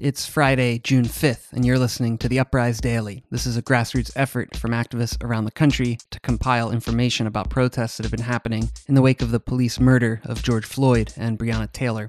It's Friday, June 5th, and you're listening to the Uprise Daily. This is a grassroots effort from activists around the country to compile information about protests that have been happening in the wake of the police murder of George Floyd and Breonna Taylor.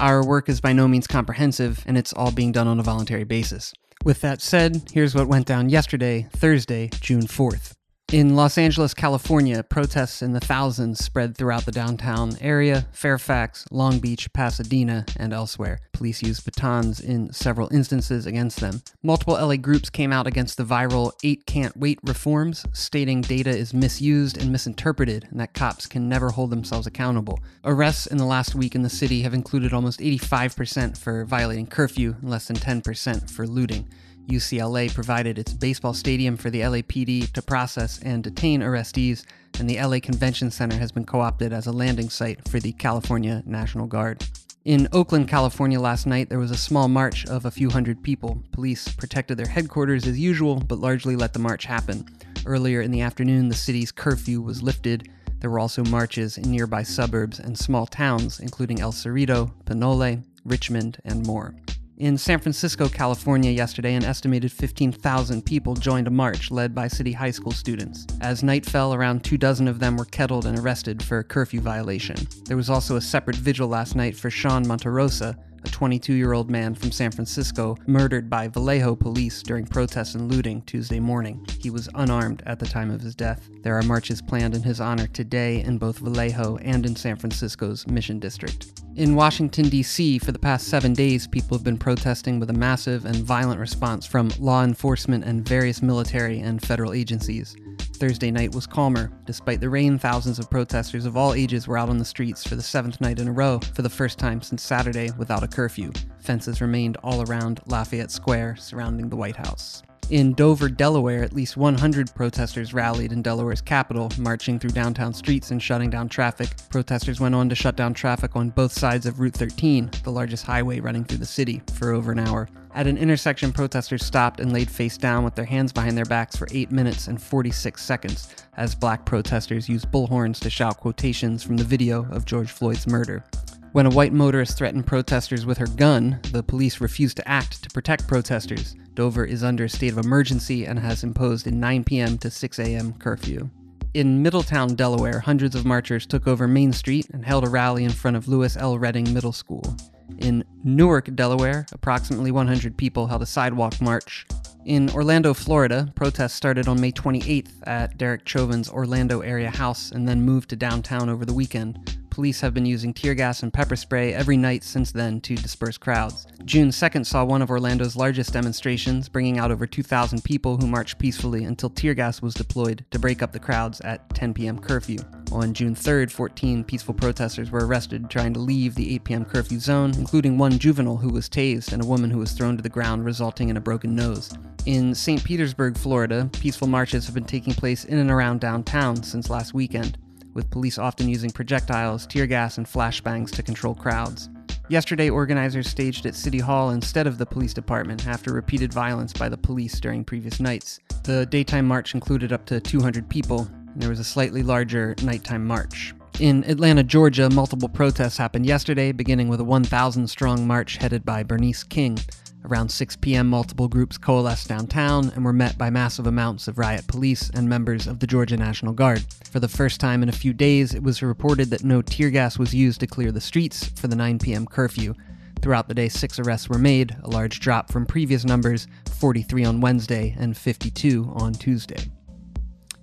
Our work is by no means comprehensive, and it's all being done on a voluntary basis. With that said, here's what went down yesterday, Thursday, June 4th. In Los Angeles, California, protests in the thousands spread throughout the downtown area, Fairfax, Long Beach, Pasadena, and elsewhere. Police used batons in several instances against them. Multiple LA groups came out against the viral 8 Can't Wait reforms, stating data is misused and misinterpreted and that cops can never hold themselves accountable. Arrests in the last week in the city have included almost 85% for violating curfew and less than 10% for looting. UCLA provided its baseball stadium for the LAPD to process and detain arrestees, and the LA Convention Center has been co opted as a landing site for the California National Guard. In Oakland, California last night, there was a small march of a few hundred people. Police protected their headquarters as usual, but largely let the march happen. Earlier in the afternoon, the city's curfew was lifted. There were also marches in nearby suburbs and small towns, including El Cerrito, Pinole, Richmond, and more. In San Francisco, California, yesterday, an estimated 15,000 people joined a march led by city high school students. As night fell, around two dozen of them were kettled and arrested for a curfew violation. There was also a separate vigil last night for Sean Monterrosa, a 22 year old man from San Francisco, murdered by Vallejo police during protests and looting Tuesday morning. He was unarmed at the time of his death. There are marches planned in his honor today in both Vallejo and in San Francisco's Mission District. In Washington, D.C., for the past seven days, people have been protesting with a massive and violent response from law enforcement and various military and federal agencies. Thursday night was calmer. Despite the rain, thousands of protesters of all ages were out on the streets for the seventh night in a row for the first time since Saturday without a curfew. Fences remained all around Lafayette Square surrounding the White House. In Dover, Delaware, at least 100 protesters rallied in Delaware's capital, marching through downtown streets and shutting down traffic. Protesters went on to shut down traffic on both sides of Route 13, the largest highway running through the city, for over an hour. At an intersection, protesters stopped and laid face down with their hands behind their backs for 8 minutes and 46 seconds as black protesters used bullhorns to shout quotations from the video of George Floyd's murder. When a white motorist threatened protesters with her gun, the police refused to act to protect protesters. Dover is under a state of emergency and has imposed a 9 p.m. to 6 a.m. curfew. In Middletown, Delaware, hundreds of marchers took over Main Street and held a rally in front of Louis L. Redding Middle School. In Newark, Delaware, approximately 100 people held a sidewalk march. In Orlando, Florida, protests started on May 28th at Derek Chauvin's Orlando area house and then moved to downtown over the weekend police have been using tear gas and pepper spray every night since then to disperse crowds. June 2nd saw one of Orlando's largest demonstrations, bringing out over 2,000 people who marched peacefully until tear gas was deployed to break up the crowds at 10 p.m. curfew. On June 3rd, 14 peaceful protesters were arrested trying to leave the 8 p.m. curfew zone, including one juvenile who was tased and a woman who was thrown to the ground, resulting in a broken nose. In St. Petersburg, Florida, peaceful marches have been taking place in and around downtown since last weekend with police often using projectiles, tear gas, and flashbangs to control crowds. Yesterday, organizers staged at City Hall instead of the police department after repeated violence by the police during previous nights. The daytime march included up to 200 people, and there was a slightly larger nighttime march. In Atlanta, Georgia, multiple protests happened yesterday, beginning with a 1,000 strong march headed by Bernice King. Around 6 p.m., multiple groups coalesced downtown and were met by massive amounts of riot police and members of the Georgia National Guard. For the first time in a few days, it was reported that no tear gas was used to clear the streets for the 9 p.m. curfew. Throughout the day, six arrests were made, a large drop from previous numbers 43 on Wednesday and 52 on Tuesday.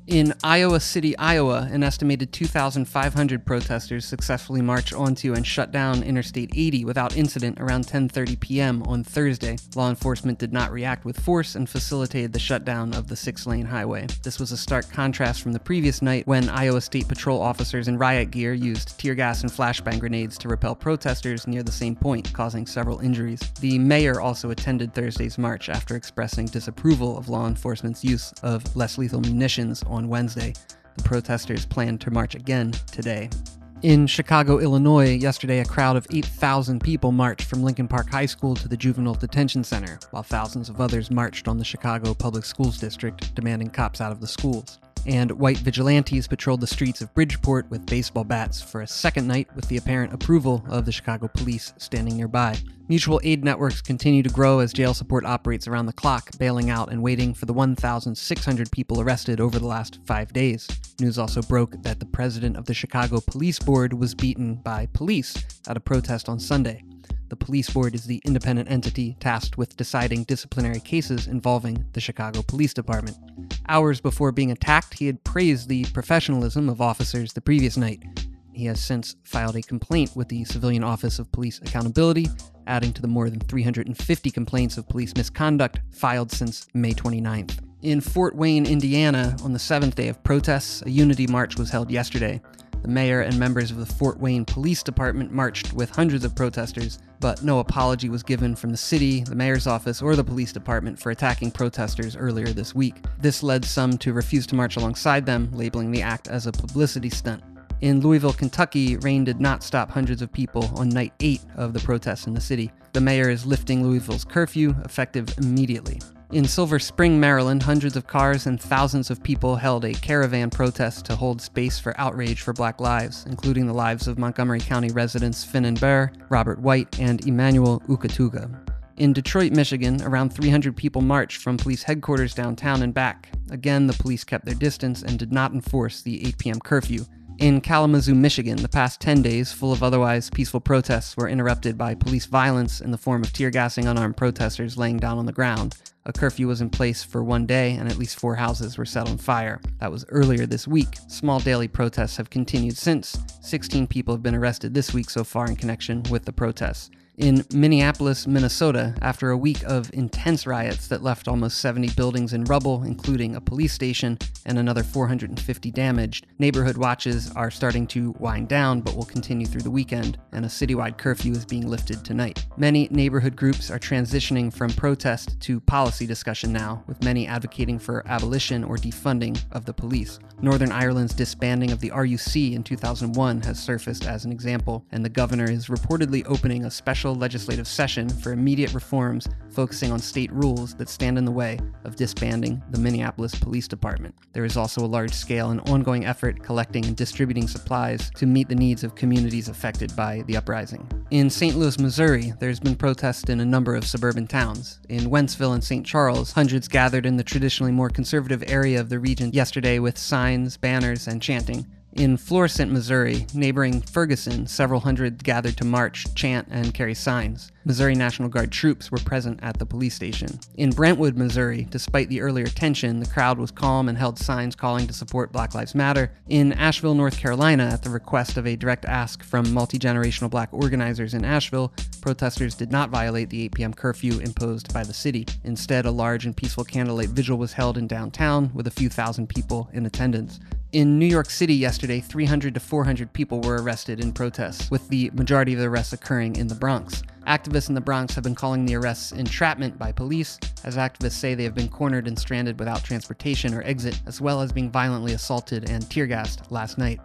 In Iowa City, Iowa, an estimated 2,500 protesters successfully marched onto and shut down Interstate 80 without incident around 10:30 p.m. on Thursday. Law enforcement did not react with force and facilitated the shutdown of the six-lane highway. This was a stark contrast from the previous night when Iowa State Patrol officers in riot gear used tear gas and flashbang grenades to repel protesters near the same point, causing several injuries. The mayor also attended Thursday's march after expressing disapproval of law enforcement's use of less lethal munitions on on Wednesday. The protesters plan to march again today. In Chicago, Illinois, yesterday a crowd of 8,000 people marched from Lincoln Park High School to the Juvenile Detention Center, while thousands of others marched on the Chicago Public Schools District, demanding cops out of the schools. And white vigilantes patrolled the streets of Bridgeport with baseball bats for a second night with the apparent approval of the Chicago police standing nearby. Mutual aid networks continue to grow as jail support operates around the clock, bailing out and waiting for the 1,600 people arrested over the last five days. News also broke that the president of the Chicago Police Board was beaten by police at a protest on Sunday. The police board is the independent entity tasked with deciding disciplinary cases involving the Chicago Police Department. Hours before being attacked, he had praised the professionalism of officers the previous night. He has since filed a complaint with the Civilian Office of Police Accountability, adding to the more than 350 complaints of police misconduct filed since May 29th. In Fort Wayne, Indiana, on the seventh day of protests, a unity march was held yesterday. The mayor and members of the Fort Wayne Police Department marched with hundreds of protesters, but no apology was given from the city, the mayor's office, or the police department for attacking protesters earlier this week. This led some to refuse to march alongside them, labeling the act as a publicity stunt. In Louisville, Kentucky, rain did not stop hundreds of people on night eight of the protests in the city. The mayor is lifting Louisville's curfew, effective immediately. In Silver Spring, Maryland, hundreds of cars and thousands of people held a caravan protest to hold space for outrage for Black lives, including the lives of Montgomery County residents Finan Berhe, Robert White, and Emmanuel Okutuga. In Detroit, Michigan, around 300 people marched from police headquarters downtown and back. Again, the police kept their distance and did not enforce the 8 p.m. curfew, in Kalamazoo, Michigan, the past 10 days, full of otherwise peaceful protests, were interrupted by police violence in the form of tear gassing unarmed protesters laying down on the ground. A curfew was in place for one day, and at least four houses were set on fire. That was earlier this week. Small daily protests have continued since. 16 people have been arrested this week so far in connection with the protests in Minneapolis, Minnesota, after a week of intense riots that left almost 70 buildings in rubble, including a police station and another 450 damaged. Neighborhood watches are starting to wind down, but will continue through the weekend, and a citywide curfew is being lifted tonight. Many neighborhood groups are transitioning from protest to policy discussion now, with many advocating for abolition or defunding of the police. Northern Ireland's disbanding of the RUC in 2001 has surfaced as an example, and the governor is reportedly opening a special special legislative session for immediate reforms focusing on state rules that stand in the way of disbanding the Minneapolis Police Department. There is also a large scale and ongoing effort collecting and distributing supplies to meet the needs of communities affected by the uprising. In St. Louis, Missouri, there's been protests in a number of suburban towns. In Wentzville and St. Charles, hundreds gathered in the traditionally more conservative area of the region yesterday with signs, banners, and chanting. In Florissant, Missouri, neighboring Ferguson, several hundred gathered to march, chant, and carry signs. Missouri National Guard troops were present at the police station. In Brentwood, Missouri, despite the earlier tension, the crowd was calm and held signs calling to support Black Lives Matter. In Asheville, North Carolina, at the request of a direct ask from multi generational black organizers in Asheville, protesters did not violate the 8 p.m. curfew imposed by the city. Instead, a large and peaceful candlelight vigil was held in downtown with a few thousand people in attendance. In New York City yesterday, 300 to 400 people were arrested in protests, with the majority of the arrests occurring in the Bronx. Activists in the Bronx have been calling the arrests entrapment by police, as activists say they have been cornered and stranded without transportation or exit, as well as being violently assaulted and tear gassed last night.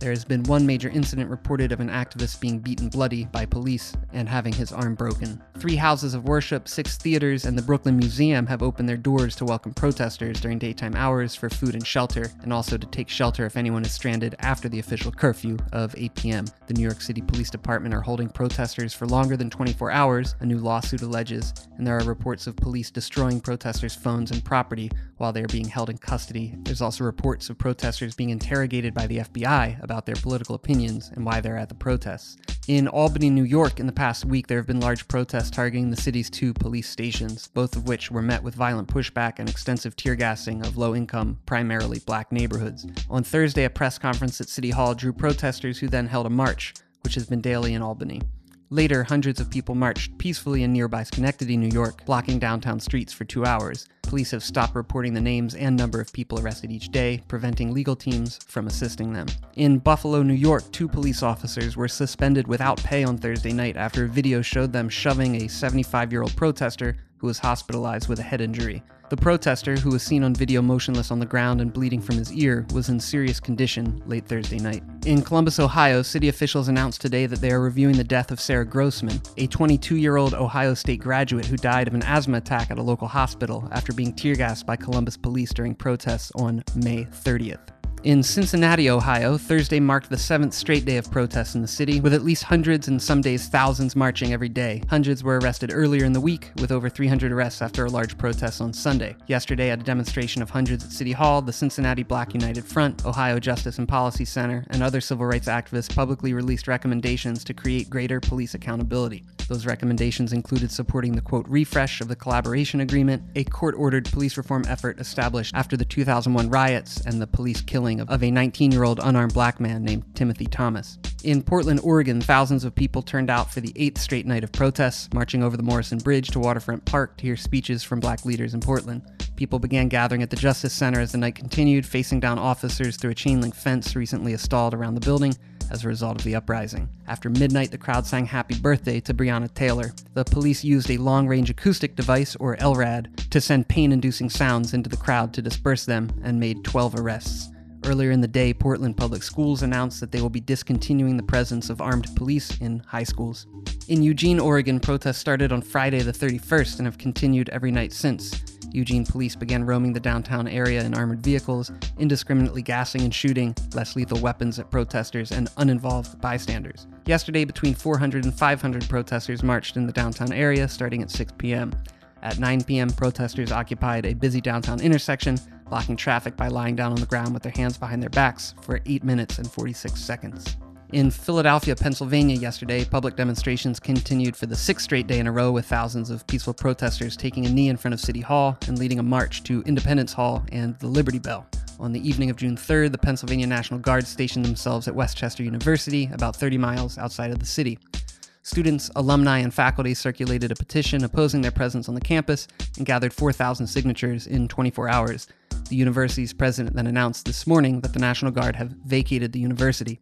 There has been one major incident reported of an activist being beaten bloody by police and having his arm broken. Three houses of worship, six theaters, and the Brooklyn Museum have opened their doors to welcome protesters during daytime hours for food and shelter, and also to take shelter if anyone is stranded after the official curfew of 8 p.m. The New York City Police Department are holding protesters for longer than 24 hours, a new lawsuit alleges, and there are reports of police destroying protesters' phones and property while they are being held in custody. There's also reports of protesters being interrogated by the FBI about their political opinions and why they're at the protests. In Albany, New York, in the past week, there have been large protests targeting the city's two police stations, both of which were met with violent pushback and extensive tear gassing of low income, primarily black neighborhoods. On Thursday, a press conference at City Hall drew protesters who then held a march, which has been daily in Albany. Later, hundreds of people marched peacefully in nearby Schenectady, New York, blocking downtown streets for two hours. Police have stopped reporting the names and number of people arrested each day, preventing legal teams from assisting them. In Buffalo, New York, two police officers were suspended without pay on Thursday night after a video showed them shoving a 75 year old protester who was hospitalized with a head injury. The protester, who was seen on video motionless on the ground and bleeding from his ear, was in serious condition late Thursday night. In Columbus, Ohio, city officials announced today that they are reviewing the death of Sarah Grossman, a 22 year old Ohio State graduate who died of an asthma attack at a local hospital after being tear gassed by Columbus police during protests on May 30th. In Cincinnati, Ohio, Thursday marked the seventh straight day of protests in the city, with at least hundreds and some days thousands marching every day. Hundreds were arrested earlier in the week, with over 300 arrests after a large protest on Sunday. Yesterday, at a demonstration of hundreds at City Hall, the Cincinnati Black United Front, Ohio Justice and Policy Center, and other civil rights activists publicly released recommendations to create greater police accountability. Those recommendations included supporting the quote refresh of the collaboration agreement, a court ordered police reform effort established after the 2001 riots and the police killing of a 19 year old unarmed black man named Timothy Thomas. In Portland, Oregon, thousands of people turned out for the eighth straight night of protests, marching over the Morrison Bridge to Waterfront Park to hear speeches from black leaders in Portland. People began gathering at the Justice Center as the night continued, facing down officers through a chain link fence recently installed around the building as a result of the uprising. After midnight, the crowd sang Happy Birthday to Breonna Taylor. The police used a long range acoustic device, or LRAD, to send pain inducing sounds into the crowd to disperse them and made 12 arrests. Earlier in the day, Portland Public Schools announced that they will be discontinuing the presence of armed police in high schools. In Eugene, Oregon, protests started on Friday the 31st and have continued every night since. Eugene police began roaming the downtown area in armored vehicles, indiscriminately gassing and shooting less lethal weapons at protesters and uninvolved bystanders. Yesterday, between 400 and 500 protesters marched in the downtown area starting at 6 p.m. At 9 p.m., protesters occupied a busy downtown intersection, blocking traffic by lying down on the ground with their hands behind their backs for 8 minutes and 46 seconds. In Philadelphia, Pennsylvania, yesterday, public demonstrations continued for the sixth straight day in a row, with thousands of peaceful protesters taking a knee in front of City Hall and leading a march to Independence Hall and the Liberty Bell. On the evening of June 3rd, the Pennsylvania National Guard stationed themselves at West Chester University, about 30 miles outside of the city. Students, alumni, and faculty circulated a petition opposing their presence on the campus and gathered 4,000 signatures in 24 hours. The university's president then announced this morning that the National Guard have vacated the university.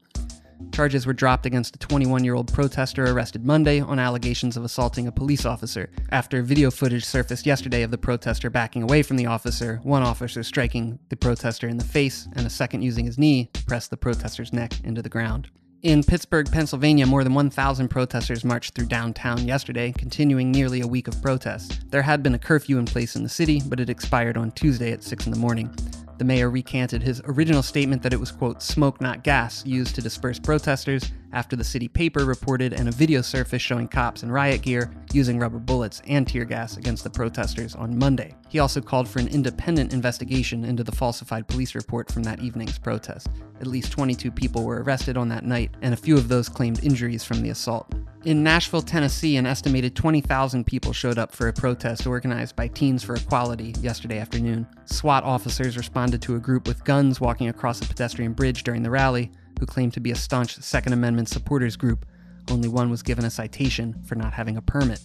Charges were dropped against a 21 year old protester arrested Monday on allegations of assaulting a police officer. After video footage surfaced yesterday of the protester backing away from the officer, one officer striking the protester in the face and a second using his knee to press the protester's neck into the ground. In Pittsburgh, Pennsylvania, more than 1,000 protesters marched through downtown yesterday, continuing nearly a week of protests. There had been a curfew in place in the city, but it expired on Tuesday at 6 in the morning. The mayor recanted his original statement that it was, quote, smoke not gas used to disperse protesters after the city paper reported and a video surfaced showing cops in riot gear using rubber bullets and tear gas against the protesters on Monday. He also called for an independent investigation into the falsified police report from that evening's protest. At least 22 people were arrested on that night, and a few of those claimed injuries from the assault. In Nashville, Tennessee, an estimated 20,000 people showed up for a protest organized by Teens for Equality yesterday afternoon. SWAT officers responded to a group with guns walking across a pedestrian bridge during the rally, who claimed to be a staunch Second Amendment supporters group. Only one was given a citation for not having a permit.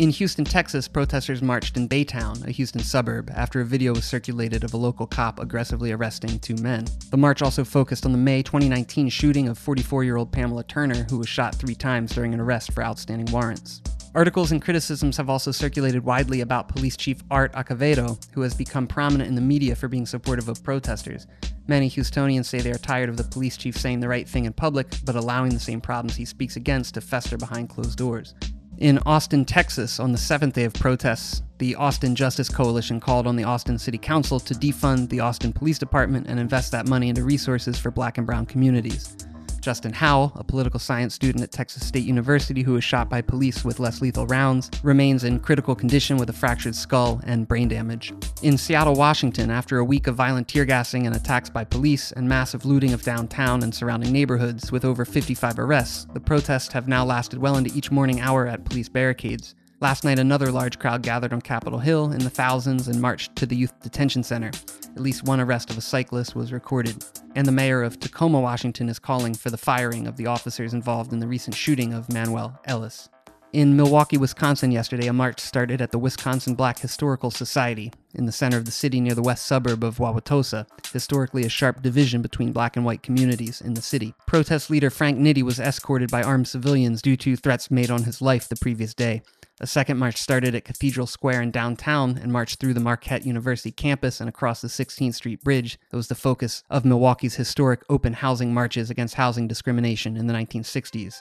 In Houston, Texas, protesters marched in Baytown, a Houston suburb, after a video was circulated of a local cop aggressively arresting two men. The march also focused on the May 2019 shooting of 44 year old Pamela Turner, who was shot three times during an arrest for outstanding warrants. Articles and criticisms have also circulated widely about Police Chief Art Acevedo, who has become prominent in the media for being supportive of protesters. Many Houstonians say they are tired of the police chief saying the right thing in public, but allowing the same problems he speaks against to fester behind closed doors. In Austin, Texas, on the seventh day of protests, the Austin Justice Coalition called on the Austin City Council to defund the Austin Police Department and invest that money into resources for black and brown communities. Justin Howell, a political science student at Texas State University who was shot by police with less lethal rounds, remains in critical condition with a fractured skull and brain damage. In Seattle, Washington, after a week of violent tear gassing and attacks by police and massive looting of downtown and surrounding neighborhoods with over 55 arrests, the protests have now lasted well into each morning hour at police barricades. Last night, another large crowd gathered on Capitol Hill in the thousands and marched to the Youth Detention Center. At least one arrest of a cyclist was recorded. And the mayor of Tacoma, Washington is calling for the firing of the officers involved in the recent shooting of Manuel Ellis. In Milwaukee, Wisconsin, yesterday, a march started at the Wisconsin Black Historical Society in the center of the city near the west suburb of Wauwatosa, historically a sharp division between black and white communities in the city. Protest leader Frank Nitty was escorted by armed civilians due to threats made on his life the previous day. A second march started at Cathedral Square in downtown and marched through the Marquette University campus and across the 16th Street Bridge. That was the focus of Milwaukee's historic open housing marches against housing discrimination in the 1960s.